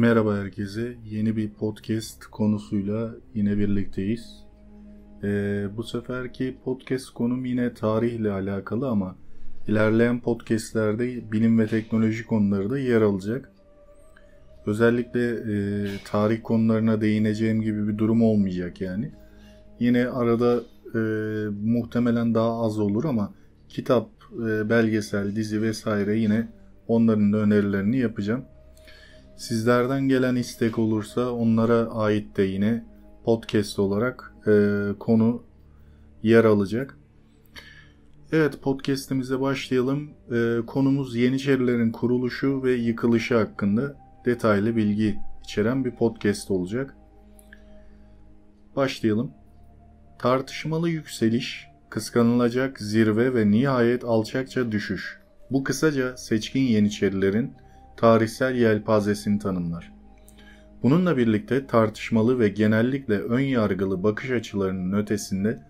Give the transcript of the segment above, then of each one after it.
Merhaba herkese. Yeni bir podcast konusuyla yine birlikteyiz. Ee, bu seferki podcast konum yine tarihle alakalı ama ilerleyen podcastlerde bilim ve teknoloji konuları da yer alacak. Özellikle e, tarih konularına değineceğim gibi bir durum olmayacak yani. Yine arada e, muhtemelen daha az olur ama kitap, e, belgesel, dizi vesaire yine onların da önerilerini yapacağım. Sizlerden gelen istek olursa onlara ait de yine podcast olarak e, konu yer alacak. Evet podcastimize başlayalım. E, konumuz Yeniçerilerin kuruluşu ve yıkılışı hakkında detaylı bilgi içeren bir podcast olacak. Başlayalım. Tartışmalı yükseliş, kıskanılacak zirve ve nihayet alçakça düşüş. Bu kısaca seçkin Yeniçerilerin tarihsel yelpazesini tanımlar. Bununla birlikte tartışmalı ve genellikle ön yargılı bakış açılarının ötesinde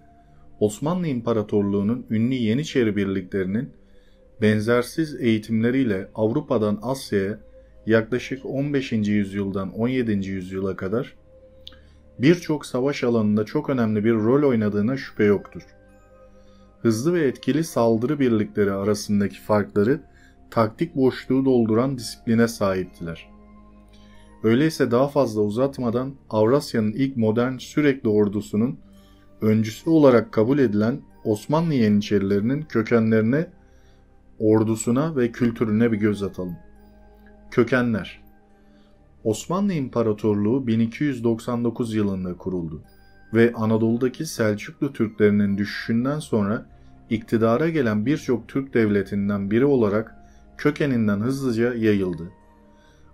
Osmanlı İmparatorluğu'nun ünlü Yeniçeri birliklerinin benzersiz eğitimleriyle Avrupa'dan Asya'ya yaklaşık 15. yüzyıldan 17. yüzyıla kadar birçok savaş alanında çok önemli bir rol oynadığına şüphe yoktur. Hızlı ve etkili saldırı birlikleri arasındaki farkları taktik boşluğu dolduran disipline sahiptiler. Öyleyse daha fazla uzatmadan Avrasya'nın ilk modern sürekli ordusunun öncüsü olarak kabul edilen Osmanlı Yeniçerilerinin kökenlerine, ordusuna ve kültürüne bir göz atalım. Kökenler Osmanlı İmparatorluğu 1299 yılında kuruldu ve Anadolu'daki Selçuklu Türklerinin düşüşünden sonra iktidara gelen birçok Türk devletinden biri olarak kökeninden hızlıca yayıldı.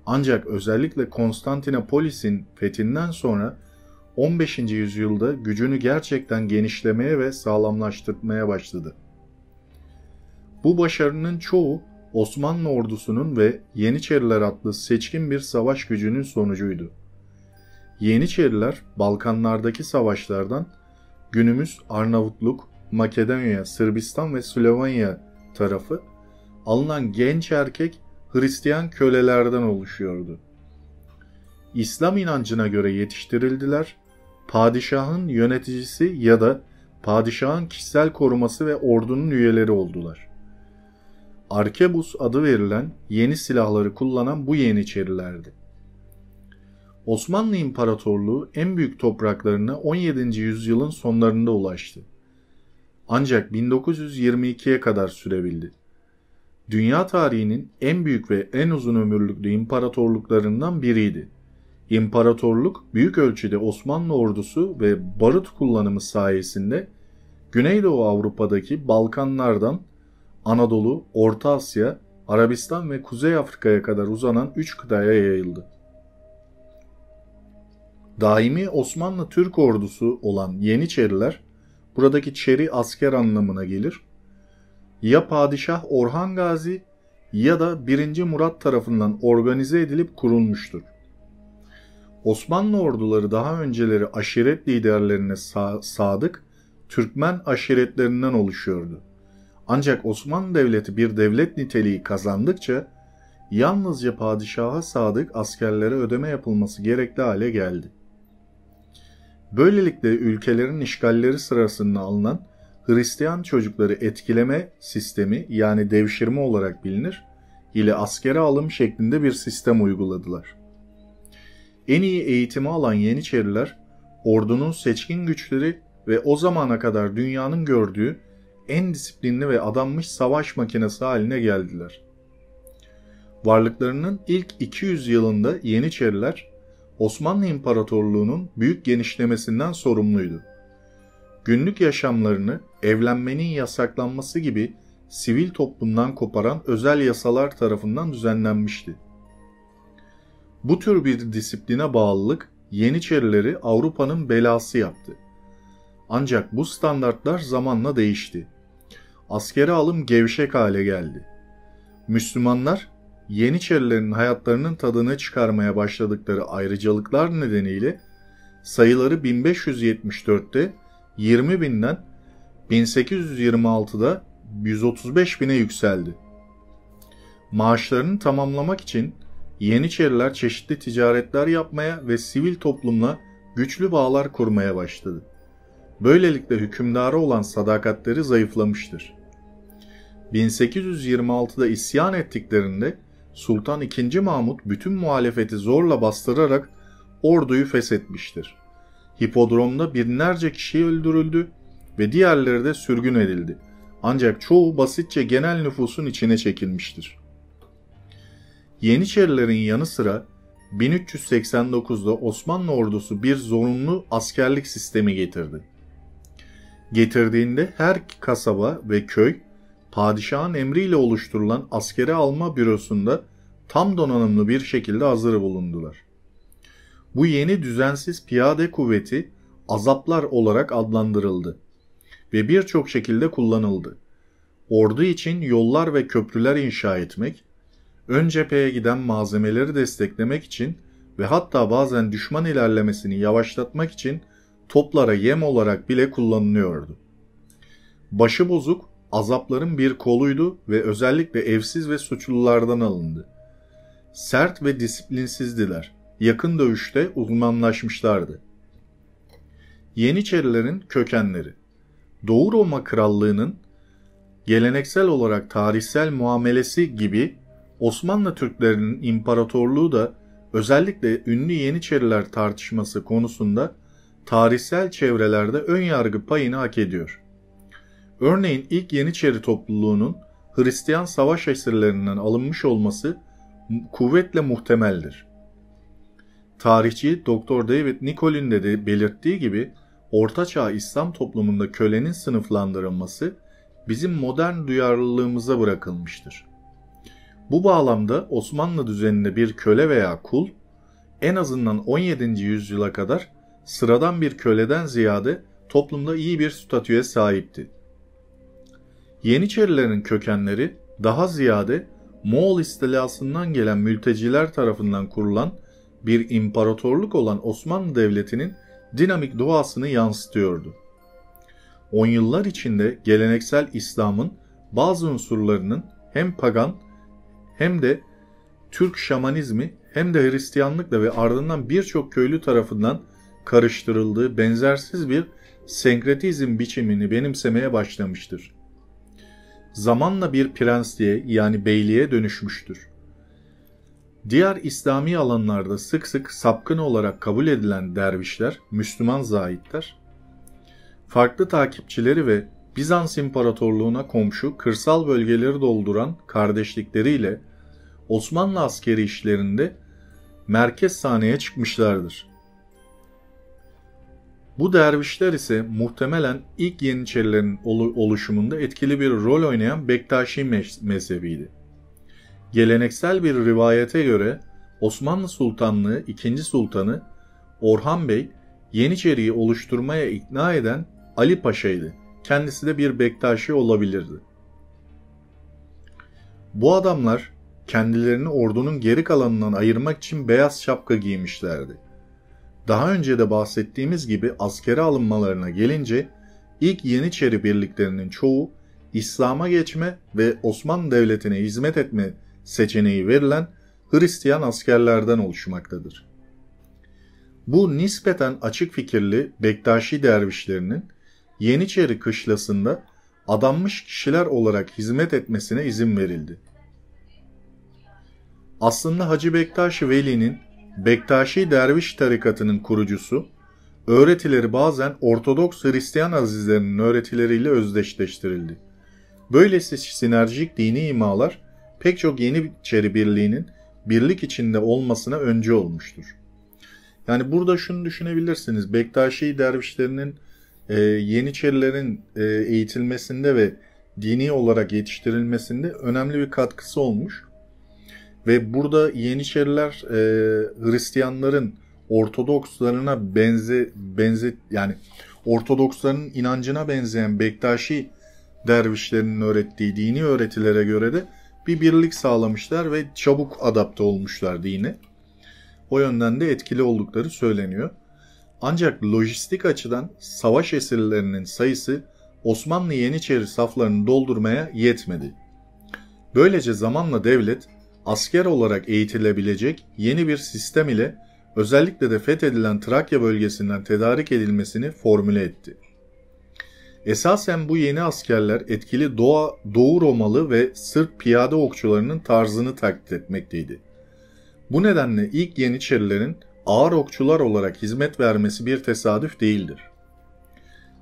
Ancak özellikle Konstantinopolis'in fethinden sonra 15. yüzyılda gücünü gerçekten genişlemeye ve sağlamlaştırmaya başladı. Bu başarının çoğu Osmanlı ordusunun ve Yeniçeriler adlı seçkin bir savaş gücünün sonucuydu. Yeniçeriler Balkanlardaki savaşlardan günümüz Arnavutluk, Makedonya, Sırbistan ve Slovenya tarafı alınan genç erkek Hristiyan kölelerden oluşuyordu. İslam inancına göre yetiştirildiler, padişahın yöneticisi ya da padişahın kişisel koruması ve ordunun üyeleri oldular. Arkebus adı verilen yeni silahları kullanan bu Yeniçerilerdi. Osmanlı İmparatorluğu en büyük topraklarına 17. yüzyılın sonlarında ulaştı. Ancak 1922'ye kadar sürebildi dünya tarihinin en büyük ve en uzun ömürlüklü imparatorluklarından biriydi. İmparatorluk büyük ölçüde Osmanlı ordusu ve barut kullanımı sayesinde Güneydoğu Avrupa'daki Balkanlardan Anadolu, Orta Asya, Arabistan ve Kuzey Afrika'ya kadar uzanan üç kıtaya yayıldı. Daimi Osmanlı Türk ordusu olan Yeniçeriler, buradaki çeri asker anlamına gelir ya Padişah Orhan Gazi ya da 1. Murat tarafından organize edilip kurulmuştur. Osmanlı orduları daha önceleri aşiret liderlerine sa- sadık Türkmen aşiretlerinden oluşuyordu. Ancak Osmanlı Devleti bir devlet niteliği kazandıkça yalnızca padişaha sadık askerlere ödeme yapılması gerekli hale geldi. Böylelikle ülkelerin işgalleri sırasında alınan Hristiyan çocukları etkileme sistemi yani devşirme olarak bilinir ile askere alım şeklinde bir sistem uyguladılar. En iyi eğitimi alan Yeniçeriler ordunun seçkin güçleri ve o zamana kadar dünyanın gördüğü en disiplinli ve adanmış savaş makinesi haline geldiler. Varlıklarının ilk 200 yılında Yeniçeriler Osmanlı İmparatorluğu'nun büyük genişlemesinden sorumluydu günlük yaşamlarını evlenmenin yasaklanması gibi sivil toplumdan koparan özel yasalar tarafından düzenlenmişti. Bu tür bir disipline bağlılık Yeniçerileri Avrupa'nın belası yaptı. Ancak bu standartlar zamanla değişti. Askere alım gevşek hale geldi. Müslümanlar Yeniçerilerin hayatlarının tadını çıkarmaya başladıkları ayrıcalıklar nedeniyle sayıları 1574'te 20 binden 1826'da 135 bine yükseldi. Maaşlarını tamamlamak için Yeniçeriler çeşitli ticaretler yapmaya ve sivil toplumla güçlü bağlar kurmaya başladı. Böylelikle hükümdara olan sadakatleri zayıflamıştır. 1826'da isyan ettiklerinde Sultan II. Mahmut bütün muhalefeti zorla bastırarak orduyu feshetmiştir. Hipodromda binlerce kişi öldürüldü ve diğerleri de sürgün edildi. Ancak çoğu basitçe genel nüfusun içine çekilmiştir. Yeniçerilerin yanı sıra 1389'da Osmanlı ordusu bir zorunlu askerlik sistemi getirdi. Getirdiğinde her kasaba ve köy padişahın emriyle oluşturulan askere alma bürosunda tam donanımlı bir şekilde hazır bulundular. Bu yeni düzensiz piyade kuvveti azaplar olarak adlandırıldı ve birçok şekilde kullanıldı. Ordu için yollar ve köprüler inşa etmek, ön cepheye giden malzemeleri desteklemek için ve hatta bazen düşman ilerlemesini yavaşlatmak için toplara yem olarak bile kullanılıyordu. Başı bozuk azapların bir koluydu ve özellikle evsiz ve suçlulardan alındı. Sert ve disiplinsizdiler. Yakın dövüşte uzmanlaşmışlardı. Yeniçerilerin kökenleri Doğu Roma Krallığı'nın geleneksel olarak tarihsel muamelesi gibi Osmanlı Türklerinin imparatorluğu da özellikle ünlü Yeniçeriler tartışması konusunda tarihsel çevrelerde ön yargı payını hak ediyor. Örneğin ilk Yeniçeri topluluğunun Hristiyan savaş esirlerinden alınmış olması kuvvetle muhtemeldir. Tarihçi Dr. David Nicol'ün de belirttiği gibi Ortaçağ İslam toplumunda kölenin sınıflandırılması bizim modern duyarlılığımıza bırakılmıştır. Bu bağlamda Osmanlı düzeninde bir köle veya kul en azından 17. yüzyıla kadar sıradan bir köleden ziyade toplumda iyi bir statüye sahipti. Yeniçerilerin kökenleri daha ziyade Moğol istilasından gelen mülteciler tarafından kurulan bir imparatorluk olan Osmanlı Devleti'nin dinamik doğasını yansıtıyordu. On yıllar içinde geleneksel İslam'ın bazı unsurlarının hem pagan hem de Türk şamanizmi hem de Hristiyanlıkla ve ardından birçok köylü tarafından karıştırıldığı benzersiz bir senkretizm biçimini benimsemeye başlamıştır. Zamanla bir prensliğe yani beyliğe dönüşmüştür. Diğer İslami alanlarda sık sık sapkın olarak kabul edilen dervişler, Müslüman zahitler, farklı takipçileri ve Bizans İmparatorluğu'na komşu kırsal bölgeleri dolduran kardeşlikleriyle Osmanlı askeri işlerinde merkez sahneye çıkmışlardır. Bu dervişler ise muhtemelen ilk Yeniçerilerin oluşumunda etkili bir rol oynayan Bektaşi mezhebiydi. Geleneksel bir rivayete göre Osmanlı Sultanlığı 2. Sultanı Orhan Bey Yeniçeri'yi oluşturmaya ikna eden Ali Paşa'ydı. Kendisi de bir Bektaşi olabilirdi. Bu adamlar kendilerini ordunun geri kalanından ayırmak için beyaz şapka giymişlerdi. Daha önce de bahsettiğimiz gibi askere alınmalarına gelince ilk Yeniçeri birliklerinin çoğu İslam'a geçme ve Osmanlı Devleti'ne hizmet etme seçeneği verilen Hristiyan askerlerden oluşmaktadır. Bu nispeten açık fikirli Bektaşi dervişlerinin Yeniçeri kışlasında adanmış kişiler olarak hizmet etmesine izin verildi. Aslında Hacı Bektaşi Veli'nin Bektaşi Derviş tarikatının kurucusu, öğretileri bazen Ortodoks Hristiyan azizlerinin öğretileriyle özdeşleştirildi. Böylesi sinerjik dini imalar pek çok Yeniçeri Birliği'nin birlik içinde olmasına önce olmuştur. Yani burada şunu düşünebilirsiniz. Bektaşi dervişlerinin e, Yeniçerilerin e, eğitilmesinde ve dini olarak yetiştirilmesinde önemli bir katkısı olmuş. Ve burada Yeniçeriler e, Hristiyanların Ortodokslarına benze benze yani Ortodoksların inancına benzeyen Bektaşi dervişlerinin öğrettiği dini öğretilere göre de bir birlik sağlamışlar ve çabuk adapte olmuşlar dine. O yönden de etkili oldukları söyleniyor. Ancak lojistik açıdan savaş esirlerinin sayısı Osmanlı Yeniçeri saflarını doldurmaya yetmedi. Böylece zamanla devlet asker olarak eğitilebilecek yeni bir sistem ile özellikle de fethedilen Trakya bölgesinden tedarik edilmesini formüle etti. Esasen bu yeni askerler etkili Doğa, Doğu Romalı ve Sırp piyade okçularının tarzını taklit etmekteydi. Bu nedenle ilk Yeniçerilerin ağır okçular olarak hizmet vermesi bir tesadüf değildir.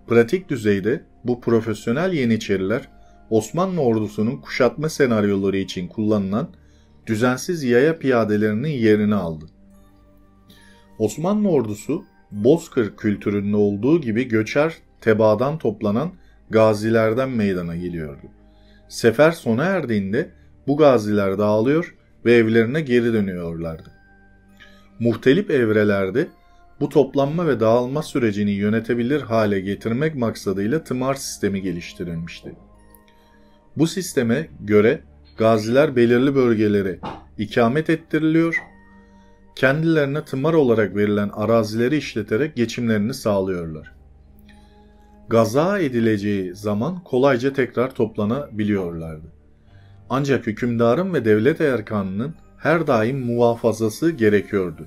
Pratik düzeyde bu profesyonel Yeniçeriler Osmanlı ordusunun kuşatma senaryoları için kullanılan düzensiz yaya piyadelerinin yerini aldı. Osmanlı ordusu Bozkır kültüründe olduğu gibi göçer tebaadan toplanan gazilerden meydana geliyordu. Sefer sona erdiğinde bu gaziler dağılıyor ve evlerine geri dönüyorlardı. Muhtelif evrelerde bu toplanma ve dağılma sürecini yönetebilir hale getirmek maksadıyla tımar sistemi geliştirilmişti. Bu sisteme göre gaziler belirli bölgelere ikamet ettiriliyor, kendilerine tımar olarak verilen arazileri işleterek geçimlerini sağlıyorlar. Gaza edileceği zaman kolayca tekrar toplanabiliyorlardı. Ancak hükümdarın ve devlet erkanının her daim muhafazası gerekiyordu.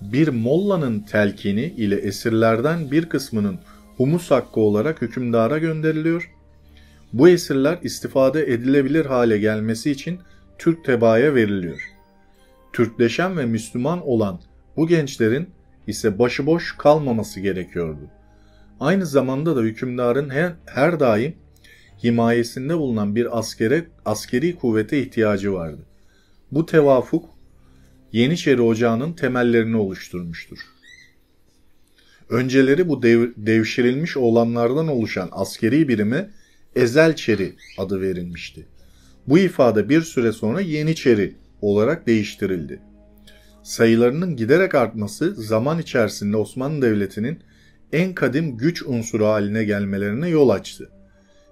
Bir mollanın telkini ile esirlerden bir kısmının humus hakkı olarak hükümdara gönderiliyor. Bu esirler istifade edilebilir hale gelmesi için Türk tebaaya veriliyor. Türkleşen ve Müslüman olan bu gençlerin ise başıboş kalmaması gerekiyordu. Aynı zamanda da hükümdarın her, her daim himayesinde bulunan bir askere, askeri kuvvete ihtiyacı vardı. Bu tevafuk Yeniçeri Ocağı'nın temellerini oluşturmuştur. Önceleri bu dev, devşirilmiş oğlanlardan oluşan askeri birime Ezelçeri adı verilmişti. Bu ifade bir süre sonra Yeniçeri olarak değiştirildi. Sayılarının giderek artması zaman içerisinde Osmanlı Devleti'nin en kadim güç unsuru haline gelmelerine yol açtı.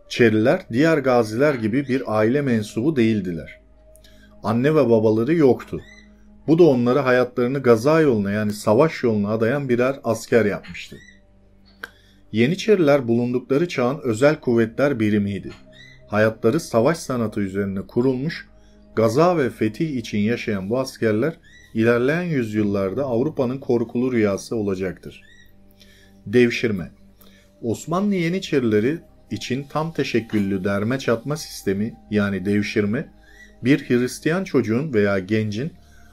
Çeriler diğer gaziler gibi bir aile mensubu değildiler. Anne ve babaları yoktu. Bu da onları hayatlarını gaza yoluna yani savaş yoluna adayan birer asker yapmıştı. Yeniçeriler bulundukları çağın özel kuvvetler birimiydi. Hayatları savaş sanatı üzerine kurulmuş, gaza ve fetih için yaşayan bu askerler ilerleyen yüzyıllarda Avrupa'nın korkulu rüyası olacaktır. Devşirme Osmanlı Yeniçerileri için tam teşekküllü derme çatma sistemi yani devşirme, bir Hristiyan çocuğun veya gencin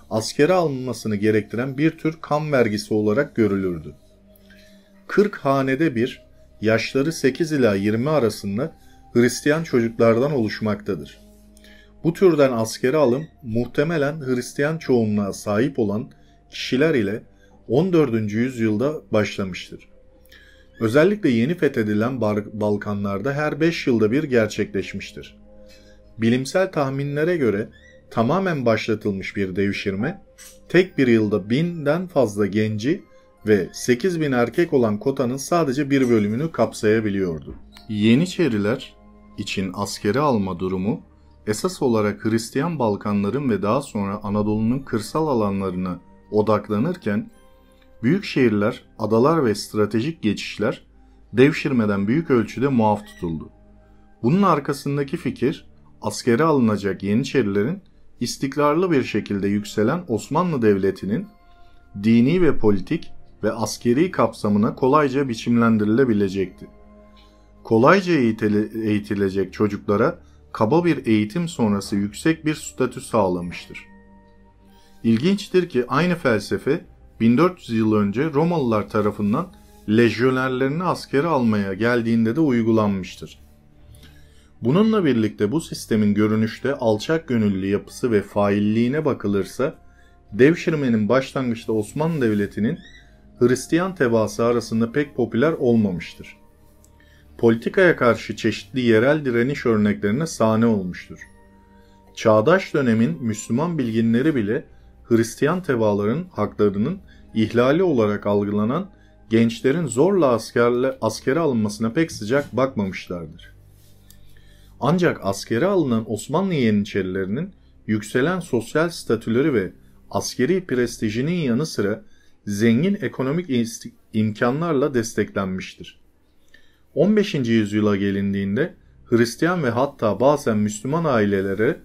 askere alınmasını gerektiren bir tür kan vergisi olarak görülürdü. 40 hanede bir, yaşları 8 ila 20 arasında Hristiyan çocuklardan oluşmaktadır. Bu türden askere alım muhtemelen Hristiyan çoğunluğa sahip olan kişiler ile 14. yüzyılda başlamıştır. Özellikle yeni fethedilen Balkanlarda her 5 yılda bir gerçekleşmiştir. Bilimsel tahminlere göre tamamen başlatılmış bir devşirme, tek bir yılda binden fazla genci ve 8 bin erkek olan kotanın sadece bir bölümünü kapsayabiliyordu. Yeniçeriler için askeri alma durumu esas olarak Hristiyan Balkanların ve daha sonra Anadolu'nun kırsal alanlarına odaklanırken büyük şehirler, adalar ve stratejik geçişler devşirmeden büyük ölçüde muaf tutuldu. Bunun arkasındaki fikir askere alınacak Yeniçerilerin istikrarlı bir şekilde yükselen Osmanlı Devleti'nin dini ve politik ve askeri kapsamına kolayca biçimlendirilebilecekti. Kolayca eğitilecek çocuklara kaba bir eğitim sonrası yüksek bir statü sağlamıştır. İlginçtir ki aynı felsefe 1400 yıl önce Romalılar tarafından lejyonerlerini askere almaya geldiğinde de uygulanmıştır. Bununla birlikte bu sistemin görünüşte alçak gönüllü yapısı ve failliğine bakılırsa devşirmenin başlangıçta Osmanlı Devleti'nin Hristiyan tebaası arasında pek popüler olmamıştır. Politikaya karşı çeşitli yerel direniş örneklerine sahne olmuştur. Çağdaş dönemin Müslüman bilginleri bile Hristiyan tebaaların haklarının ihlali olarak algılanan gençlerin zorla askerle, askere alınmasına pek sıcak bakmamışlardır. Ancak askere alınan Osmanlı Yeniçerilerinin yükselen sosyal statüleri ve askeri prestijinin yanı sıra zengin ekonomik imkanlarla desteklenmiştir. 15. yüzyıla gelindiğinde Hristiyan ve hatta bazen Müslüman ailelere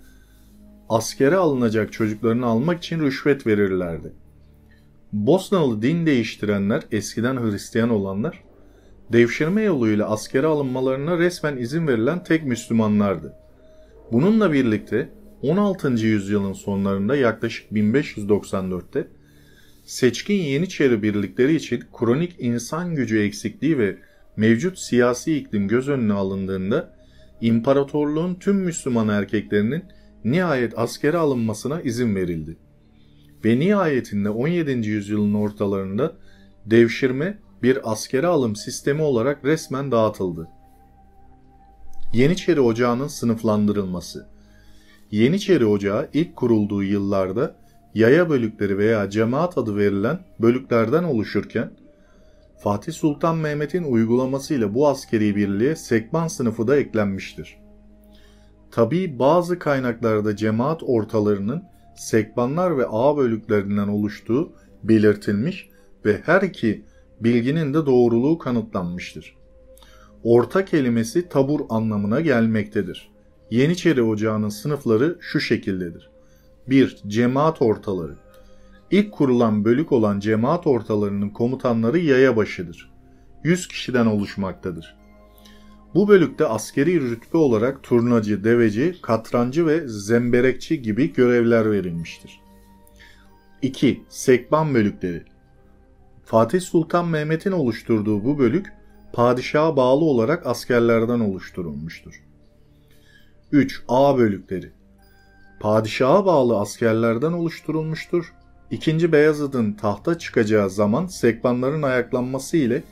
askere alınacak çocuklarını almak için rüşvet verirlerdi. Bosnalı din değiştirenler, eskiden Hristiyan olanlar, devşirme yoluyla askere alınmalarına resmen izin verilen tek Müslümanlardı. Bununla birlikte 16. yüzyılın sonlarında yaklaşık 1594'te seçkin Yeniçeri birlikleri için kronik insan gücü eksikliği ve mevcut siyasi iklim göz önüne alındığında imparatorluğun tüm Müslüman erkeklerinin nihayet askere alınmasına izin verildi. Ve nihayetinde 17. yüzyılın ortalarında devşirme bir askere alım sistemi olarak resmen dağıtıldı. Yeniçeri Ocağı'nın sınıflandırılması Yeniçeri Ocağı ilk kurulduğu yıllarda yaya bölükleri veya cemaat adı verilen bölüklerden oluşurken Fatih Sultan Mehmet'in uygulamasıyla bu askeri birliğe sekban sınıfı da eklenmiştir. Tabi bazı kaynaklarda cemaat ortalarının sekbanlar ve ağ bölüklerinden oluştuğu belirtilmiş ve her iki bilginin de doğruluğu kanıtlanmıştır. Orta kelimesi tabur anlamına gelmektedir. Yeniçeri Ocağı'nın sınıfları şu şekildedir. 1. Cemaat ortaları. İlk kurulan bölük olan cemaat ortalarının komutanları yaya başıdır. 100 kişiden oluşmaktadır. Bu bölükte askeri rütbe olarak turnacı, deveci, katrancı ve zemberekçi gibi görevler verilmiştir. 2. Sekban bölükleri Fatih Sultan Mehmet'in oluşturduğu bu bölük padişaha bağlı olarak askerlerden oluşturulmuştur. 3. A bölükleri Padişaha bağlı askerlerden oluşturulmuştur. İkinci Beyazıt'ın tahta çıkacağı zaman sekbanların ayaklanması ile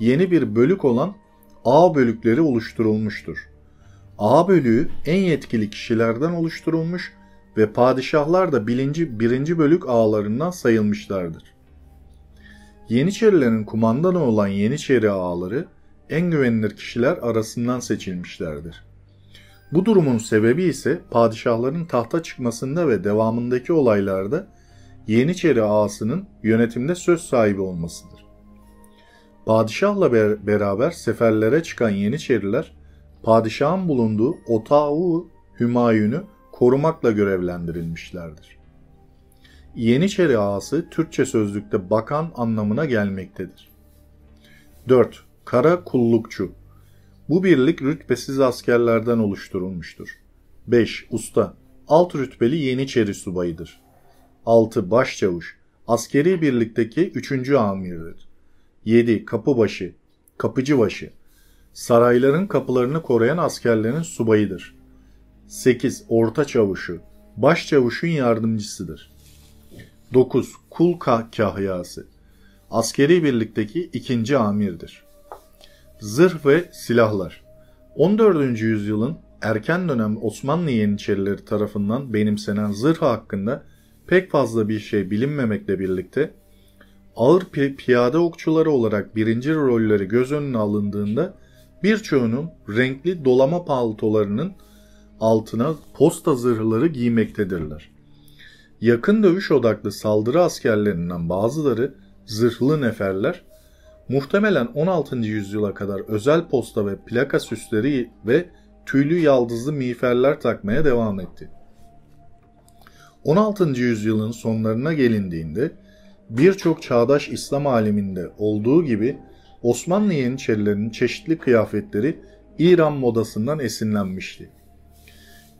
yeni bir bölük olan A bölükleri oluşturulmuştur. A bölüğü en yetkili kişilerden oluşturulmuş ve padişahlar da birinci, birinci bölük ağlarından sayılmışlardır. Yeniçerilerin kumandanı olan Yeniçeri ağaları en güvenilir kişiler arasından seçilmişlerdir. Bu durumun sebebi ise padişahların tahta çıkmasında ve devamındaki olaylarda Yeniçeri ağasının yönetimde söz sahibi olmasıdır. Padişahla beraber seferlere çıkan Yeniçeriler, padişahın bulunduğu Otağı Hümayun'u korumakla görevlendirilmişlerdir. Yeniçeri ağası Türkçe sözlükte bakan anlamına gelmektedir. 4. Kara kullukçu Bu birlik rütbesiz askerlerden oluşturulmuştur. 5. Usta Alt rütbeli Yeniçeri subayıdır. 6. Başçavuş Askeri birlikteki 3. amirdir. 7. Kapıbaşı Kapıcıbaşı Sarayların kapılarını koruyan askerlerin subayıdır. 8. Orta çavuşu Başçavuşun yardımcısıdır. 9. Kul kahyası Askeri birlikteki ikinci amirdir. Zırh ve silahlar 14. yüzyılın erken dönem Osmanlı Yeniçerileri tarafından benimsenen zırh hakkında pek fazla bir şey bilinmemekle birlikte ağır pi piyade okçuları olarak birinci rolleri göz önüne alındığında birçoğunun renkli dolama paltolarının altına posta zırhları giymektedirler. Yakın dövüş odaklı saldırı askerlerinden bazıları zırhlı neferler muhtemelen 16. yüzyıla kadar özel posta ve plaka süsleri ve tüylü yaldızlı miğferler takmaya devam etti. 16. yüzyılın sonlarına gelindiğinde birçok çağdaş İslam aleminde olduğu gibi Osmanlı Yeniçerilerinin çeşitli kıyafetleri İran modasından esinlenmişti.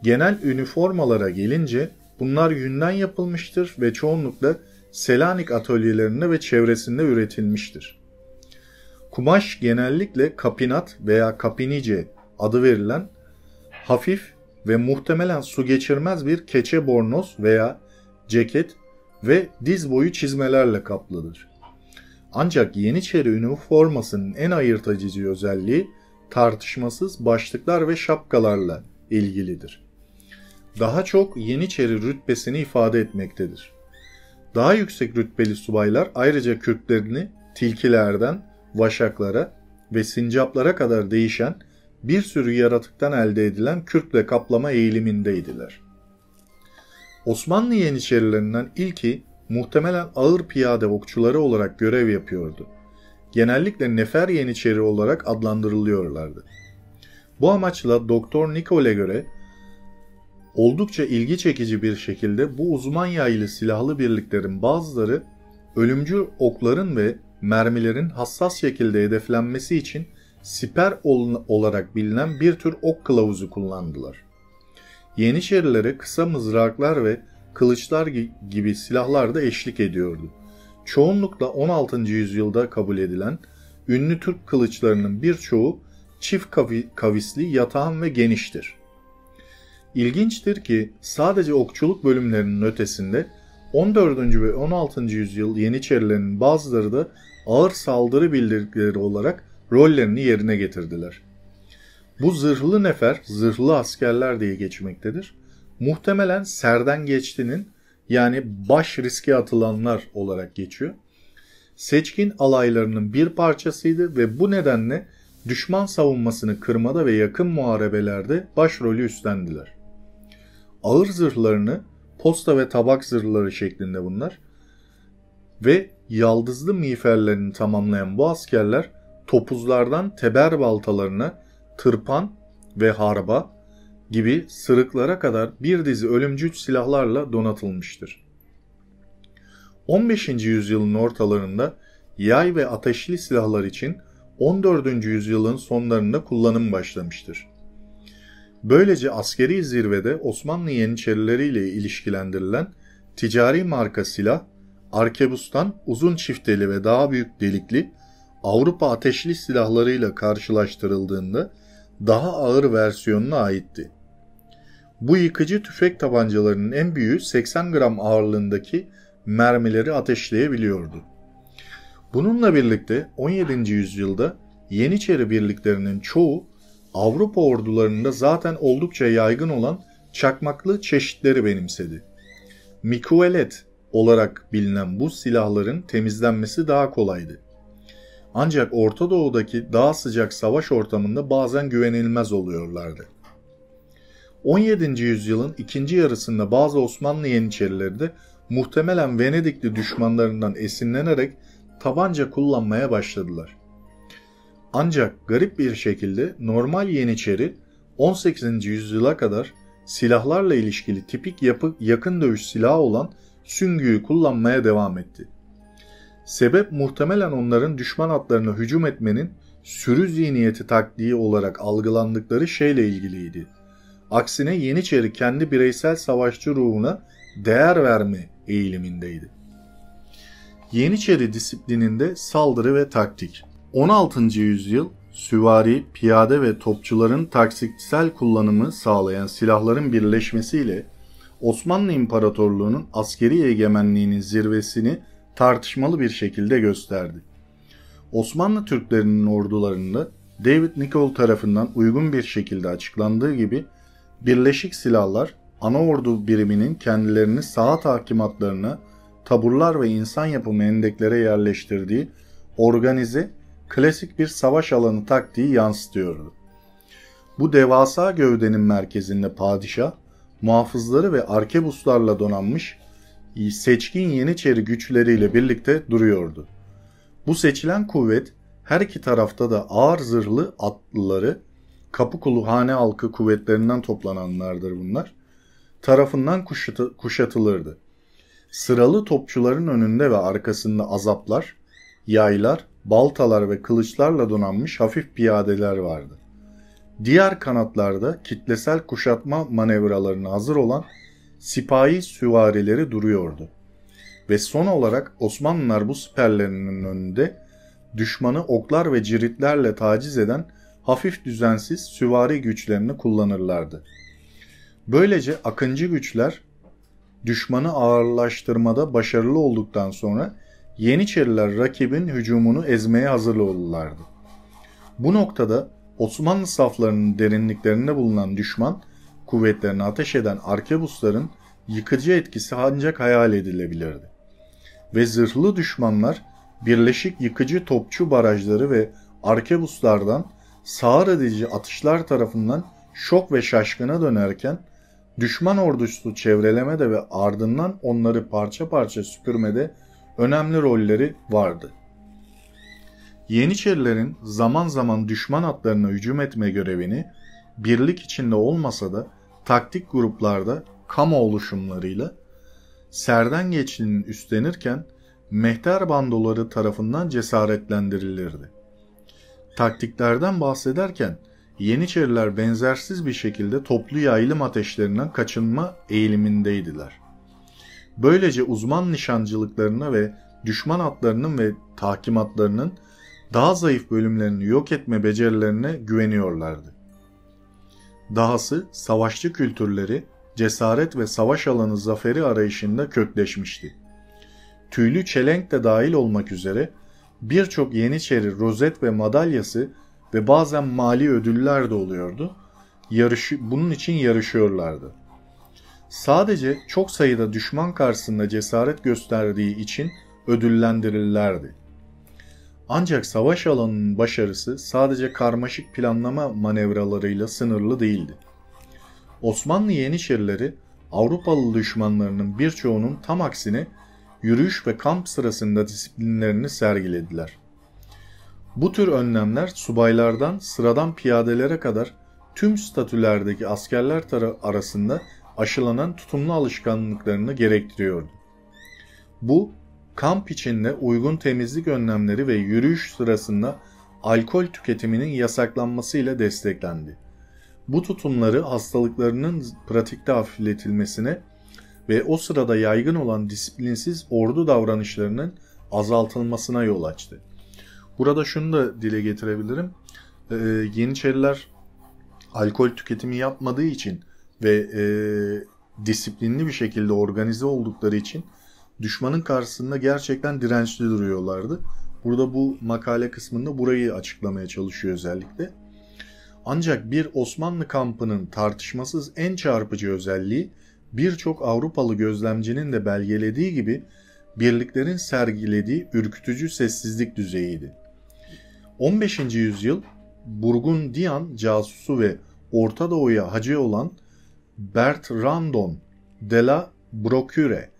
Genel üniformalara gelince bunlar yünden yapılmıştır ve çoğunlukla Selanik atölyelerinde ve çevresinde üretilmiştir. Kumaş genellikle kapinat veya kapinice adı verilen hafif ve muhtemelen su geçirmez bir keçe bornoz veya ceket ve diz boyu çizmelerle kaplıdır. Ancak Yeniçeri üniformasının en ayırt edici özelliği tartışmasız başlıklar ve şapkalarla ilgilidir. Daha çok Yeniçeri rütbesini ifade etmektedir. Daha yüksek rütbeli subaylar ayrıca kürklerini tilkilerden vaşaklara ve sincaplara kadar değişen bir sürü yaratıktan elde edilen kürkle kaplama eğilimindeydiler. Osmanlı Yeniçerilerinden ilki muhtemelen ağır piyade okçuları olarak görev yapıyordu. Genellikle nefer Yeniçeri olarak adlandırılıyorlardı. Bu amaçla Doktor Nikol'e göre Oldukça ilgi çekici bir şekilde bu uzman yaylı silahlı birliklerin bazıları ölümcül okların ve mermilerin hassas şekilde hedeflenmesi için siper olarak bilinen bir tür ok kılavuzu kullandılar. Yeniçerilere kısa mızraklar ve kılıçlar gibi silahlar da eşlik ediyordu. Çoğunlukla 16. yüzyılda kabul edilen ünlü Türk kılıçlarının birçoğu çift kavisli, yatağan ve geniştir. İlginçtir ki sadece okçuluk bölümlerinin ötesinde 14. ve 16. yüzyıl Yeniçerilerinin bazıları da ağır saldırı bildirikleri olarak rollerini yerine getirdiler. Bu zırhlı nefer, zırhlı askerler diye geçmektedir. Muhtemelen Serden Geçti'nin yani baş riske atılanlar olarak geçiyor. Seçkin alaylarının bir parçasıydı ve bu nedenle düşman savunmasını kırmada ve yakın muharebelerde başrolü üstlendiler. Ağır zırhlarını posta ve tabak zırhları şeklinde bunlar ve yaldızlı miğferlerini tamamlayan bu askerler topuzlardan teber baltalarına tırpan ve harba gibi sırıklara kadar bir dizi ölümcül silahlarla donatılmıştır. 15. yüzyılın ortalarında yay ve ateşli silahlar için 14. yüzyılın sonlarında kullanım başlamıştır. Böylece askeri zirvede Osmanlı Yeniçerileriyle ilişkilendirilen ticari marka silah, arkebustan uzun çifteli ve daha büyük delikli Avrupa ateşli silahlarıyla karşılaştırıldığında daha ağır versiyonuna aitti. Bu yıkıcı tüfek tabancalarının en büyüğü 80 gram ağırlığındaki mermileri ateşleyebiliyordu. Bununla birlikte 17. yüzyılda Yeniçeri birliklerinin çoğu Avrupa ordularında zaten oldukça yaygın olan çakmaklı çeşitleri benimsedi. Mikuelet olarak bilinen bu silahların temizlenmesi daha kolaydı. Ancak Orta Doğu'daki daha sıcak savaş ortamında bazen güvenilmez oluyorlardı. 17. yüzyılın ikinci yarısında bazı Osmanlı Yeniçerileri de muhtemelen Venedikli düşmanlarından esinlenerek tabanca kullanmaya başladılar. Ancak garip bir şekilde normal Yeniçeri 18. yüzyıla kadar silahlarla ilişkili tipik yapı yakın dövüş silahı olan süngüyü kullanmaya devam etti. Sebep muhtemelen onların düşman atlarına hücum etmenin sürü zihniyeti taktiği olarak algılandıkları şeyle ilgiliydi. Aksine Yeniçeri kendi bireysel savaşçı ruhuna değer verme eğilimindeydi. Yeniçeri disiplininde saldırı ve taktik 16. yüzyıl süvari, piyade ve topçuların taktiksel kullanımı sağlayan silahların birleşmesiyle Osmanlı İmparatorluğu'nun askeri egemenliğinin zirvesini tartışmalı bir şekilde gösterdi. Osmanlı Türklerinin ordularında David Nicol tarafından uygun bir şekilde açıklandığı gibi Birleşik Silahlar ana ordu biriminin kendilerini saha tahkimatlarına, taburlar ve insan yapımı endeklere yerleştirdiği organize, klasik bir savaş alanı taktiği yansıtıyordu. Bu devasa gövdenin merkezinde padişah, muhafızları ve arkebuslarla donanmış seçkin Yeniçeri güçleriyle birlikte duruyordu. Bu seçilen kuvvet her iki tarafta da ağır zırhlı atlıları, Kapıkulu hane halkı kuvvetlerinden toplananlardır bunlar, tarafından kuşatı, kuşatılırdı. Sıralı topçuların önünde ve arkasında azaplar, yaylar, baltalar ve kılıçlarla donanmış hafif piyadeler vardı. Diğer kanatlarda kitlesel kuşatma manevralarına hazır olan sipahi süvarileri duruyordu. Ve son olarak Osmanlılar bu siperlerinin önünde düşmanı oklar ve ciritlerle taciz eden hafif düzensiz süvari güçlerini kullanırlardı. Böylece akıncı güçler düşmanı ağırlaştırmada başarılı olduktan sonra Yeniçeriler rakibin hücumunu ezmeye hazır oldulardı. Bu noktada Osmanlı saflarının derinliklerinde bulunan düşman kuvvetlerine ateş eden arkebusların yıkıcı etkisi ancak hayal edilebilirdi. Ve zırhlı düşmanlar birleşik yıkıcı topçu barajları ve arkebuslardan sağır edici atışlar tarafından şok ve şaşkına dönerken düşman ordusu çevrelemede ve ardından onları parça parça süpürmede önemli rolleri vardı. Yeniçerilerin zaman zaman düşman atlarına hücum etme görevini birlik içinde olmasa da taktik gruplarda kamu oluşumlarıyla serden geçliğinin üstlenirken mehter bandoları tarafından cesaretlendirilirdi. Taktiklerden bahsederken Yeniçeriler benzersiz bir şekilde toplu yaylım ateşlerinden kaçınma eğilimindeydiler. Böylece uzman nişancılıklarına ve düşman atlarının ve takimatlarının daha zayıf bölümlerini yok etme becerilerine güveniyorlardı. Dahası savaşçı kültürleri cesaret ve savaş alanı zaferi arayışında kökleşmişti. Tüylü çelenk de dahil olmak üzere birçok Yeniçeri rozet ve madalyası ve bazen mali ödüller de oluyordu. Yarışı, bunun için yarışıyorlardı. Sadece çok sayıda düşman karşısında cesaret gösterdiği için ödüllendirilirlerdi. Ancak savaş alanının başarısı sadece karmaşık planlama manevralarıyla sınırlı değildi. Osmanlı Yeniçerileri Avrupalı düşmanlarının birçoğunun tam aksine yürüyüş ve kamp sırasında disiplinlerini sergilediler. Bu tür önlemler subaylardan sıradan piyadelere kadar tüm statülerdeki askerler arasında aşılanan tutumlu alışkanlıklarını gerektiriyordu. Bu kamp içinde uygun temizlik önlemleri ve yürüyüş sırasında alkol tüketiminin yasaklanmasıyla desteklendi. Bu tutumları hastalıklarının pratikte hafifletilmesine ve o sırada yaygın olan disiplinsiz ordu davranışlarının azaltılmasına yol açtı. Burada şunu da dile getirebilirim. Ee, Yeniçeriler alkol tüketimi yapmadığı için ve e, disiplinli bir şekilde organize oldukları için düşmanın karşısında gerçekten dirençli duruyorlardı. Burada bu makale kısmında burayı açıklamaya çalışıyor özellikle. Ancak bir Osmanlı kampının tartışmasız en çarpıcı özelliği birçok Avrupalı gözlemcinin de belgelediği gibi birliklerin sergilediği ürkütücü sessizlik düzeyiydi. 15. yüzyıl Burgundiyan casusu ve Orta Doğu'ya hacı olan Bertrandon de la Brocure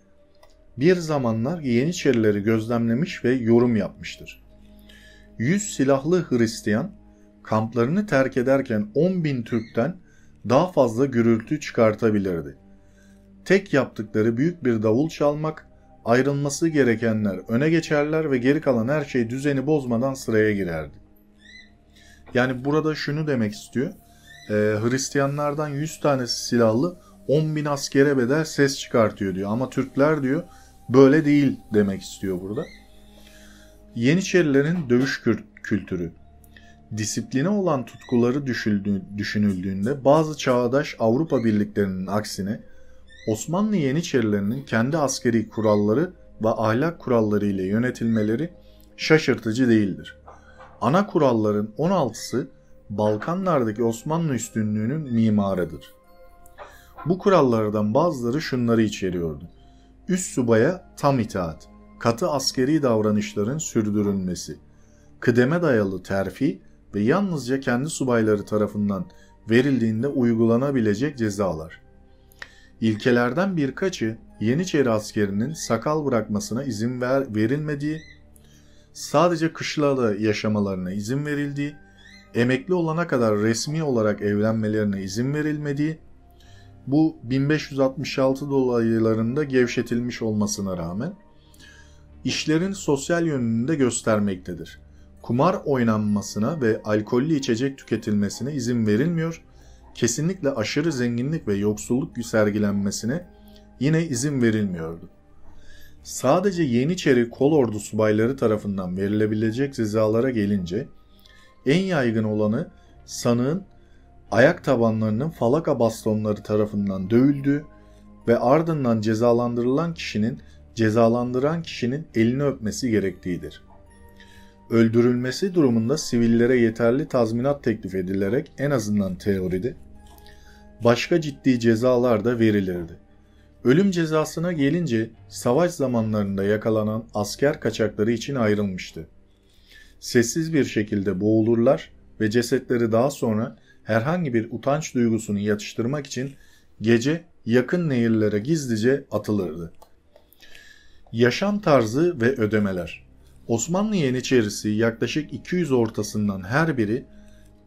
bir zamanlar Yeniçerileri gözlemlemiş ve yorum yapmıştır. 100 silahlı Hristiyan kamplarını terk ederken 10 bin Türk'ten daha fazla gürültü çıkartabilirdi. Tek yaptıkları büyük bir davul çalmak, ayrılması gerekenler öne geçerler ve geri kalan her şey düzeni bozmadan sıraya girerdi. Yani burada şunu demek istiyor. E, Hristiyanlardan 100 tanesi silahlı 10 bin askere bedel ses çıkartıyor diyor. Ama Türkler diyor böyle değil demek istiyor burada. Yeniçerilerin dövüş kültürü. Disipline olan tutkuları düşünüldüğünde bazı çağdaş Avrupa birliklerinin aksine Osmanlı Yeniçerilerinin kendi askeri kuralları ve ahlak kuralları ile yönetilmeleri şaşırtıcı değildir. Ana kuralların 16'sı Balkanlardaki Osmanlı üstünlüğünün mimarıdır. Bu kurallardan bazıları şunları içeriyordu. Üst subaya tam itaat, katı askeri davranışların sürdürülmesi, kıdeme dayalı terfi ve yalnızca kendi subayları tarafından verildiğinde uygulanabilecek cezalar. İlkelerden birkaçı Yeniçeri askerinin sakal bırakmasına izin ver, verilmediği, sadece kışlada yaşamalarına izin verildiği, emekli olana kadar resmi olarak evlenmelerine izin verilmediği, bu 1566 dolaylarında gevşetilmiş olmasına rağmen işlerin sosyal yönünü de göstermektedir. Kumar oynanmasına ve alkollü içecek tüketilmesine izin verilmiyor kesinlikle aşırı zenginlik ve yoksulluk sergilenmesine yine izin verilmiyordu. Sadece Yeniçeri kol ordu subayları tarafından verilebilecek cezalara gelince en yaygın olanı sanığın ayak tabanlarının falaka bastonları tarafından dövüldüğü ve ardından cezalandırılan kişinin cezalandıran kişinin elini öpmesi gerektiğidir. Öldürülmesi durumunda sivillere yeterli tazminat teklif edilerek en azından teoride başka ciddi cezalar da verilirdi. Ölüm cezasına gelince savaş zamanlarında yakalanan asker kaçakları için ayrılmıştı. Sessiz bir şekilde boğulurlar ve cesetleri daha sonra herhangi bir utanç duygusunu yatıştırmak için gece yakın nehirlere gizlice atılırdı. Yaşam tarzı ve ödemeler Osmanlı Yeniçerisi yaklaşık 200 ortasından her biri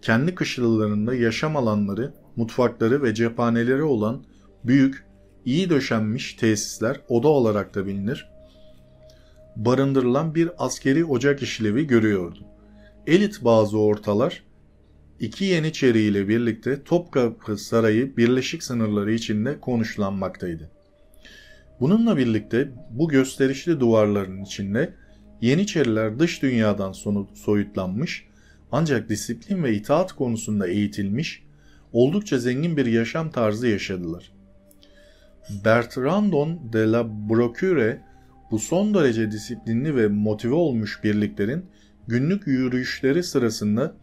kendi kışlalarında yaşam alanları, mutfakları ve cephaneleri olan büyük, iyi döşenmiş tesisler oda olarak da bilinir, barındırılan bir askeri ocak işlevi görüyordu. Elit bazı ortalar iki Yeniçeri ile birlikte Topkapı Sarayı birleşik sınırları içinde konuşlanmaktaydı. Bununla birlikte bu gösterişli duvarların içinde Yeniçeriler dış dünyadan soyutlanmış ancak disiplin ve itaat konusunda eğitilmiş, oldukça zengin bir yaşam tarzı yaşadılar. Bertrandon de la Brochure bu son derece disiplinli ve motive olmuş birliklerin günlük yürüyüşleri sırasında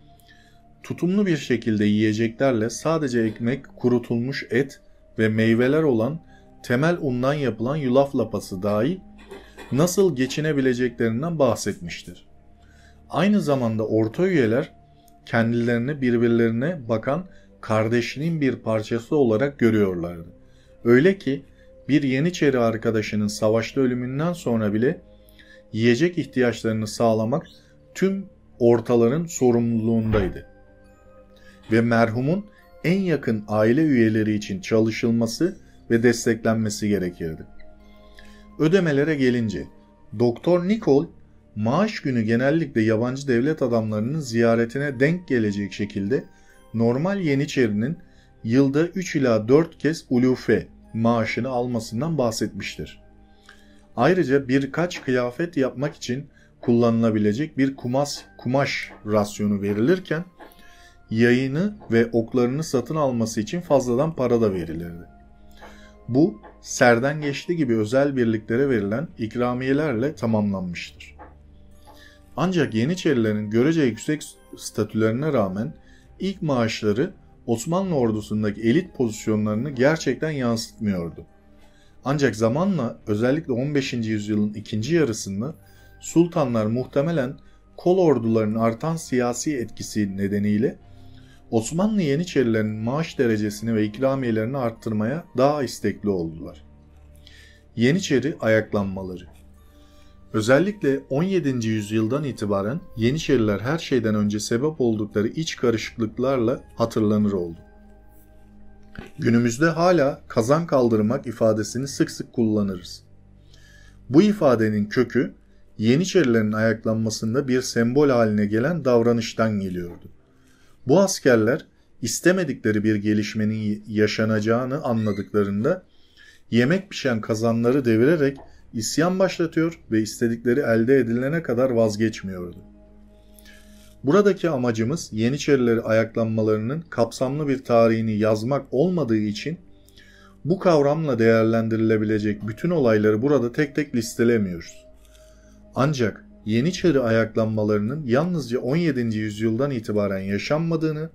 tutumlu bir şekilde yiyeceklerle sadece ekmek, kurutulmuş et ve meyveler olan temel undan yapılan yulaf lapası dahil nasıl geçinebileceklerinden bahsetmiştir. Aynı zamanda orta üyeler kendilerini birbirlerine bakan kardeşliğin bir parçası olarak görüyorlardı. Öyle ki bir Yeniçeri arkadaşının savaşta ölümünden sonra bile yiyecek ihtiyaçlarını sağlamak tüm ortaların sorumluluğundaydı. Ve merhumun en yakın aile üyeleri için çalışılması ve desteklenmesi gerekirdi. Ödemelere gelince Doktor Nicol maaş günü genellikle yabancı devlet adamlarının ziyaretine denk gelecek şekilde normal Yeniçeri'nin yılda 3 ila 4 kez ulufe maaşını almasından bahsetmiştir. Ayrıca birkaç kıyafet yapmak için kullanılabilecek bir kumaş, kumaş rasyonu verilirken yayını ve oklarını satın alması için fazladan para da verilirdi. Bu serden geçti gibi özel birliklere verilen ikramiyelerle tamamlanmıştır. Ancak Yeniçerilerin görece yüksek statülerine rağmen ilk maaşları Osmanlı ordusundaki elit pozisyonlarını gerçekten yansıtmıyordu. Ancak zamanla özellikle 15. yüzyılın ikinci yarısında sultanlar muhtemelen kol ordularının artan siyasi etkisi nedeniyle Osmanlı Yeniçerilerinin maaş derecesini ve ikramiyelerini arttırmaya daha istekli oldular. Yeniçeri ayaklanmaları Özellikle 17. yüzyıldan itibaren Yeniçeriler her şeyden önce sebep oldukları iç karışıklıklarla hatırlanır oldu. Günümüzde hala kazan kaldırmak ifadesini sık sık kullanırız. Bu ifadenin kökü Yeniçerilerin ayaklanmasında bir sembol haline gelen davranıştan geliyordu. Bu askerler istemedikleri bir gelişmenin yaşanacağını anladıklarında yemek pişen kazanları devirerek isyan başlatıyor ve istedikleri elde edilene kadar vazgeçmiyordu. Buradaki amacımız Yeniçerileri ayaklanmalarının kapsamlı bir tarihini yazmak olmadığı için bu kavramla değerlendirilebilecek bütün olayları burada tek tek listelemiyoruz. Ancak Yeniçeri ayaklanmalarının yalnızca 17. yüzyıldan itibaren yaşanmadığını,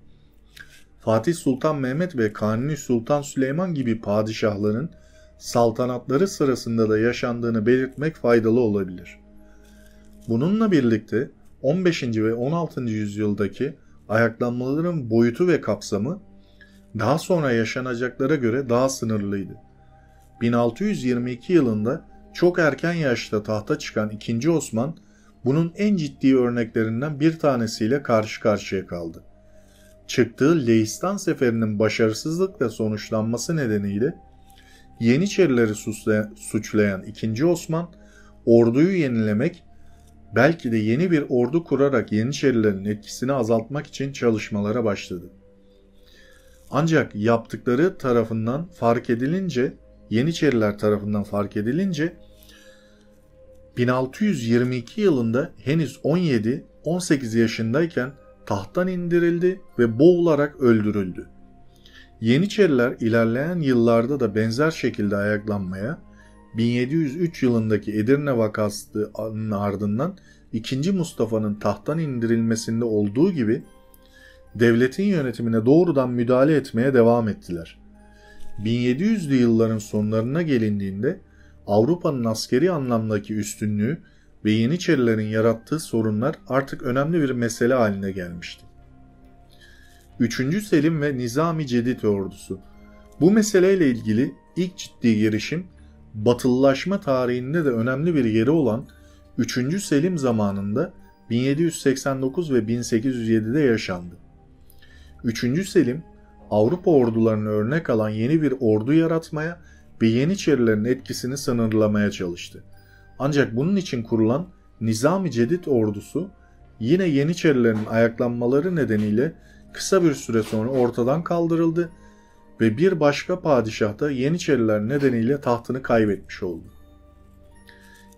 Fatih Sultan Mehmet ve Kanuni Sultan Süleyman gibi padişahların saltanatları sırasında da yaşandığını belirtmek faydalı olabilir. Bununla birlikte 15. ve 16. yüzyıldaki ayaklanmaların boyutu ve kapsamı daha sonra yaşanacaklara göre daha sınırlıydı. 1622 yılında çok erken yaşta tahta çıkan 2. Osman bunun en ciddi örneklerinden bir tanesiyle karşı karşıya kaldı. Çıktığı Lehistan seferinin başarısızlıkla sonuçlanması nedeniyle Yeniçerileri suçlayan 2. Osman orduyu yenilemek belki de yeni bir ordu kurarak Yeniçerilerin etkisini azaltmak için çalışmalara başladı. Ancak yaptıkları tarafından fark edilince, Yeniçeriler tarafından fark edilince 1622 yılında henüz 17-18 yaşındayken tahttan indirildi ve boğularak öldürüldü. Yeniçeriler ilerleyen yıllarda da benzer şekilde ayaklanmaya 1703 yılındaki Edirne vakasının ardından 2. Mustafa'nın tahttan indirilmesinde olduğu gibi devletin yönetimine doğrudan müdahale etmeye devam ettiler. 1700'lü yılların sonlarına gelindiğinde Avrupa'nın askeri anlamdaki üstünlüğü ve Yeniçerilerin yarattığı sorunlar artık önemli bir mesele haline gelmişti. 3. Selim ve Nizami Cedid ordusu. Bu meseleyle ilgili ilk ciddi girişim Batılılaşma tarihinde de önemli bir yeri olan 3. Selim zamanında 1789 ve 1807'de yaşandı. 3. Selim Avrupa ordularını örnek alan yeni bir ordu yaratmaya ve Yeniçerilerin etkisini sınırlamaya çalıştı. Ancak bunun için kurulan Nizami Cedid ordusu yine Yeniçerilerin ayaklanmaları nedeniyle kısa bir süre sonra ortadan kaldırıldı ve bir başka padişah da Yeniçeriler nedeniyle tahtını kaybetmiş oldu.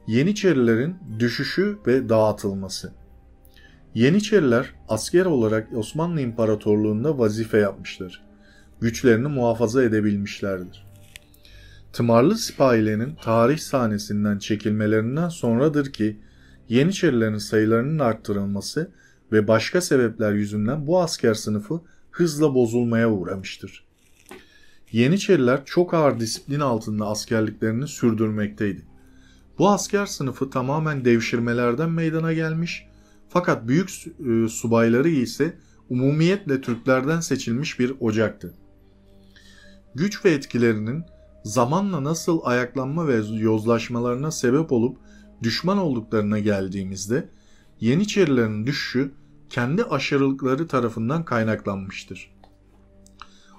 Yeniçerilerin düşüşü ve dağıtılması Yeniçeriler asker olarak Osmanlı İmparatorluğu'nda vazife yapmışlar. Güçlerini muhafaza edebilmişlerdir. Tımarlı sipahilerin tarih sahnesinden çekilmelerinden sonradır ki Yeniçerilerin sayılarının arttırılması ve başka sebepler yüzünden bu asker sınıfı hızla bozulmaya uğramıştır. Yeniçeriler çok ağır disiplin altında askerliklerini sürdürmekteydi. Bu asker sınıfı tamamen devşirmelerden meydana gelmiş fakat büyük e, subayları ise umumiyetle Türklerden seçilmiş bir ocaktı. Güç ve etkilerinin zamanla nasıl ayaklanma ve yozlaşmalarına sebep olup düşman olduklarına geldiğimizde Yeniçerilerin düşüşü kendi aşırılıkları tarafından kaynaklanmıştır.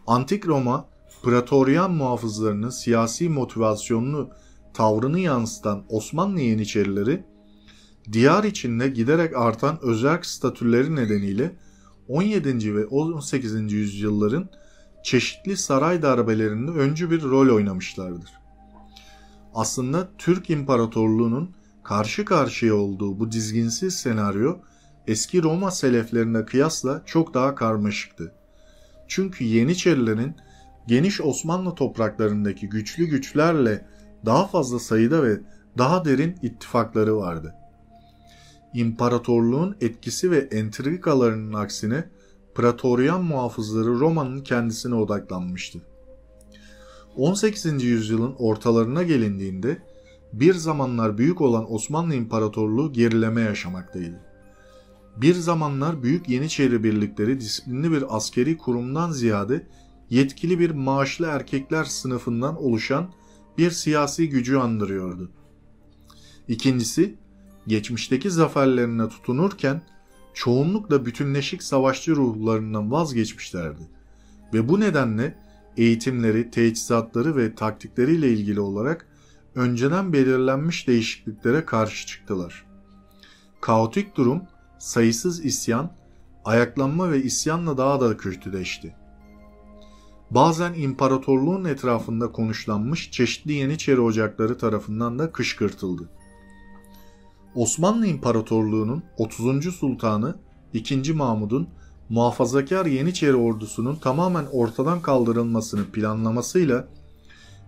Antik Roma, Praetorian muhafızlarının siyasi motivasyonlu tavrını yansıtan Osmanlı Yeniçerileri, diyar içinde giderek artan özerk statüleri nedeniyle 17. ve 18. yüzyılların çeşitli saray darbelerinde öncü bir rol oynamışlardır. Aslında Türk İmparatorluğu'nun karşı karşıya olduğu bu dizginsiz senaryo eski Roma seleflerine kıyasla çok daha karmaşıktı. Çünkü Yeniçerilerin geniş Osmanlı topraklarındaki güçlü güçlerle daha fazla sayıda ve daha derin ittifakları vardı. İmparatorluğun etkisi ve entrikalarının aksine Praetorian muhafızları Roma'nın kendisine odaklanmıştı. 18. yüzyılın ortalarına gelindiğinde bir zamanlar büyük olan Osmanlı İmparatorluğu gerileme yaşamaktaydı. Bir zamanlar büyük Yeniçeri birlikleri disiplinli bir askeri kurumdan ziyade yetkili bir maaşlı erkekler sınıfından oluşan bir siyasi gücü andırıyordu. İkincisi, geçmişteki zaferlerine tutunurken çoğunlukla bütünleşik savaşçı ruhlarından vazgeçmişlerdi ve bu nedenle eğitimleri, teçhizatları ve taktikleriyle ilgili olarak önceden belirlenmiş değişikliklere karşı çıktılar. Kaotik durum, sayısız isyan, ayaklanma ve isyanla daha da kötüleşti. Bazen imparatorluğun etrafında konuşlanmış çeşitli Yeniçeri ocakları tarafından da kışkırtıldı. Osmanlı İmparatorluğu'nun 30. Sultanı 2. Mahmud'un muhafazakar Yeniçeri ordusunun tamamen ortadan kaldırılmasını planlamasıyla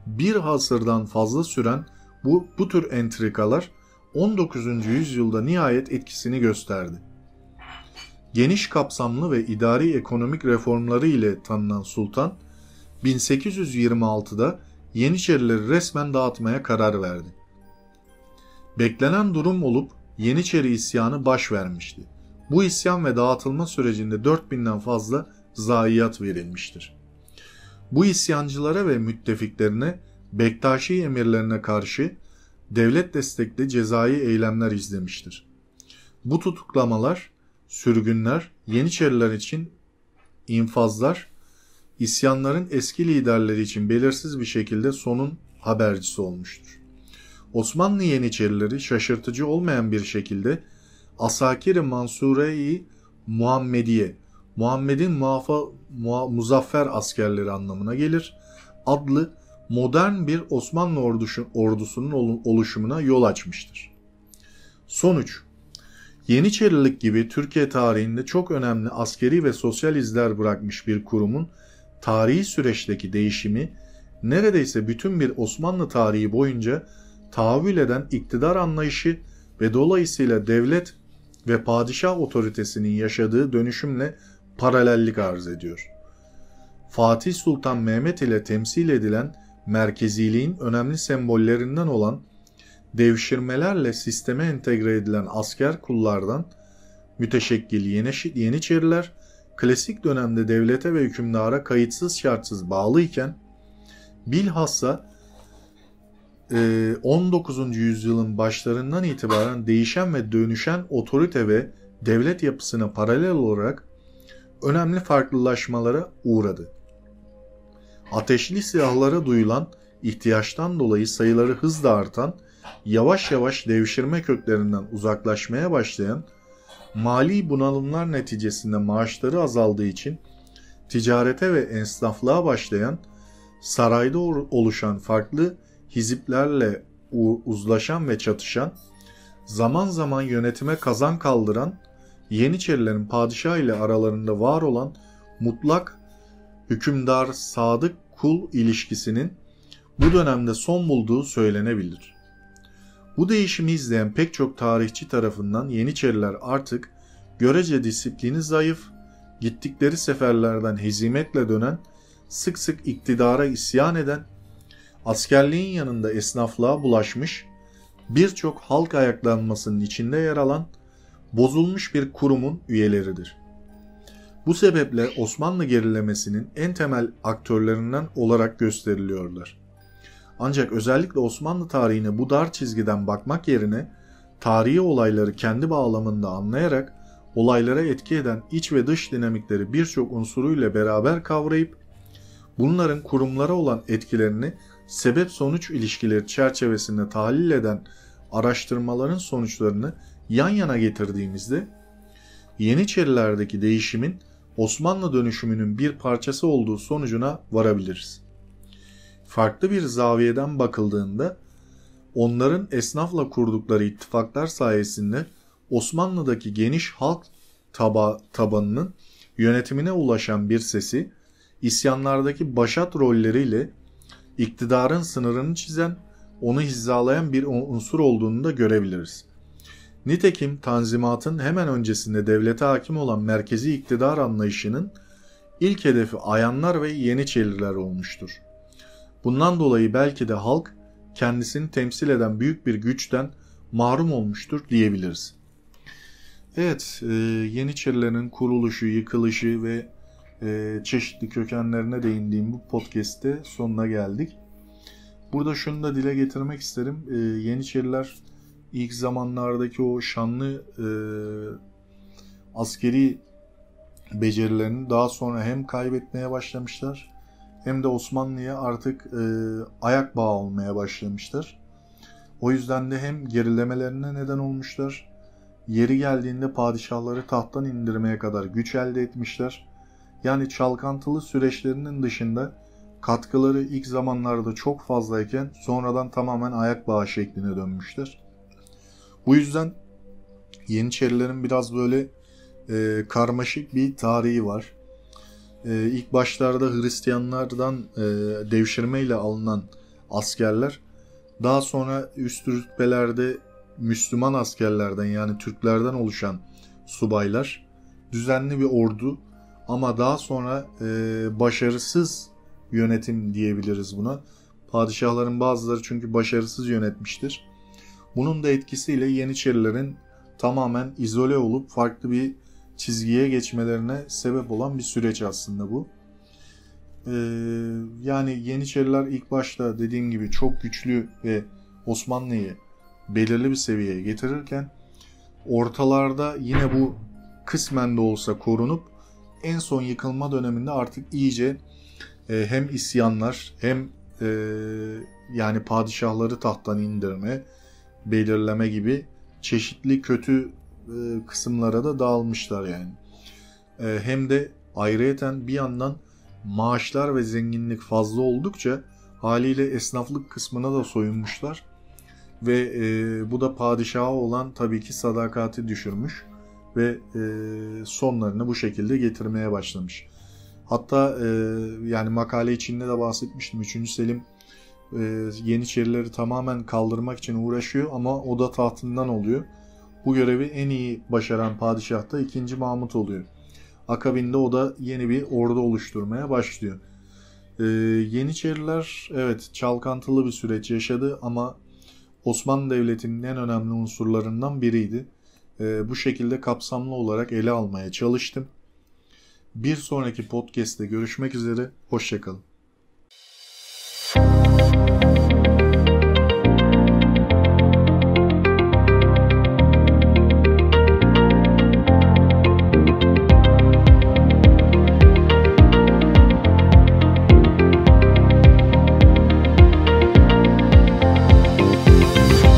bir hasırdan fazla süren bu, bu tür entrikalar 19. yüzyılda nihayet etkisini gösterdi. Geniş kapsamlı ve idari ekonomik reformları ile tanınan sultan 1826'da Yeniçerileri resmen dağıtmaya karar verdi. Beklenen durum olup Yeniçeri isyanı baş vermişti. Bu isyan ve dağıtılma sürecinde 4000'den fazla zayiat verilmiştir. Bu isyancılara ve müttefiklerine Bektaşi emirlerine karşı devlet destekli cezai eylemler izlemiştir. Bu tutuklamalar, sürgünler, Yeniçeriler için infazlar, isyanların eski liderleri için belirsiz bir şekilde sonun habercisi olmuştur. Osmanlı Yeniçerileri şaşırtıcı olmayan bir şekilde Asakir-i Mansure-i Muhammediye, Muhammed'in muafa, muha, muzaffer askerleri anlamına gelir. Adlı modern bir Osmanlı ordusu, ordusunun oluşumuna yol açmıştır. Sonuç Yeniçerilik gibi Türkiye tarihinde çok önemli askeri ve sosyal izler bırakmış bir kurumun tarihi süreçteki değişimi neredeyse bütün bir Osmanlı tarihi boyunca tahammül eden iktidar anlayışı ve dolayısıyla devlet ve padişah otoritesinin yaşadığı dönüşümle paralellik arz ediyor. Fatih Sultan Mehmet ile temsil edilen merkeziliğin önemli sembollerinden olan devşirmelerle sisteme entegre edilen asker kullardan müteşekkil Yeniçeriler klasik dönemde devlete ve hükümdara kayıtsız şartsız bağlıyken bilhassa 19. E, yüzyılın başlarından itibaren değişen ve dönüşen otorite ve devlet yapısına paralel olarak önemli farklılaşmalara uğradı. Ateşli silahlara duyulan ihtiyaçtan dolayı sayıları hızla artan, yavaş yavaş devşirme köklerinden uzaklaşmaya başlayan, mali bunalımlar neticesinde maaşları azaldığı için ticarete ve esnaflığa başlayan, sarayda oluşan farklı hiziplerle uzlaşan ve çatışan, zaman zaman yönetime kazan kaldıran, Yeniçerilerin padişah ile aralarında var olan mutlak hükümdar sadık kul ilişkisinin bu dönemde son bulduğu söylenebilir. Bu değişimi izleyen pek çok tarihçi tarafından Yeniçeriler artık görece disiplini zayıf, gittikleri seferlerden hezimetle dönen, sık sık iktidara isyan eden, askerliğin yanında esnaflığa bulaşmış, birçok halk ayaklanmasının içinde yer alan bozulmuş bir kurumun üyeleridir. Bu sebeple Osmanlı gerilemesinin en temel aktörlerinden olarak gösteriliyorlar. Ancak özellikle Osmanlı tarihine bu dar çizgiden bakmak yerine tarihi olayları kendi bağlamında anlayarak olaylara etki eden iç ve dış dinamikleri birçok unsuruyla beraber kavrayıp bunların kurumlara olan etkilerini sebep sonuç ilişkileri çerçevesinde tahlil eden araştırmaların sonuçlarını yan yana getirdiğimizde Yeniçerilerdeki değişimin Osmanlı dönüşümünün bir parçası olduğu sonucuna varabiliriz. Farklı bir zaviyeden bakıldığında onların esnafla kurdukları ittifaklar sayesinde Osmanlı'daki geniş halk taba tabanının yönetimine ulaşan bir sesi, isyanlardaki başat rolleriyle iktidarın sınırını çizen, onu hizalayan bir unsur olduğunu da görebiliriz. Nitekim Tanzimat'ın hemen öncesinde devlete hakim olan merkezi iktidar anlayışının ilk hedefi ayanlar ve yeniçeriler olmuştur. Bundan dolayı belki de halk kendisini temsil eden büyük bir güçten mahrum olmuştur diyebiliriz. Evet, e, Yeniçerilerin kuruluşu, yıkılışı ve e, çeşitli kökenlerine değindiğim bu podcast'te sonuna geldik. Burada şunu da dile getirmek isterim. E, Yeniçeriler ilk zamanlardaki o şanlı e, askeri becerilerini daha sonra hem kaybetmeye başlamışlar hem de Osmanlı'ya artık e, ayak bağı olmaya başlamışlar. O yüzden de hem gerilemelerine neden olmuşlar, yeri geldiğinde padişahları tahttan indirmeye kadar güç elde etmişler. Yani çalkantılı süreçlerinin dışında katkıları ilk zamanlarda çok fazlayken sonradan tamamen ayak bağı şekline dönmüşler. Bu yüzden Yeniçerilerin biraz böyle e, karmaşık bir tarihi var. E, ilk başlarda Hristiyanlardan e, devşirmeyle alınan askerler daha sonra üst rütbelerde Müslüman askerlerden yani Türklerden oluşan subaylar düzenli bir ordu ama daha sonra e, başarısız yönetim diyebiliriz buna. Padişahların bazıları çünkü başarısız yönetmiştir. Bunun da etkisiyle Yeniçerilerin tamamen izole olup farklı bir çizgiye geçmelerine sebep olan bir süreç aslında bu. Ee, yani Yeniçeriler ilk başta dediğim gibi çok güçlü ve Osmanlı'yı belirli bir seviyeye getirirken ortalarda yine bu kısmen de olsa korunup en son yıkılma döneminde artık iyice e, hem isyanlar hem e, yani padişahları tahttan indirme, belirleme gibi çeşitli kötü e, kısımlara da dağılmışlar yani. E, hem de ayrıyeten bir yandan maaşlar ve zenginlik fazla oldukça haliyle esnaflık kısmına da soyunmuşlar. Ve e, bu da padişaha olan tabii ki sadakati düşürmüş ve e, sonlarını bu şekilde getirmeye başlamış. Hatta e, yani makale içinde de bahsetmiştim. 3. Selim e, Yeniçerileri tamamen kaldırmak için uğraşıyor ama o da tahtından oluyor. Bu görevi en iyi başaran padişah da 2. Mahmut oluyor. Akabinde o da yeni bir ordu oluşturmaya başlıyor. Ee, Yeniçeriler evet çalkantılı bir süreç yaşadı ama Osmanlı Devleti'nin en önemli unsurlarından biriydi. Ee, bu şekilde kapsamlı olarak ele almaya çalıştım. Bir sonraki podcast'te görüşmek üzere, hoşçakalın.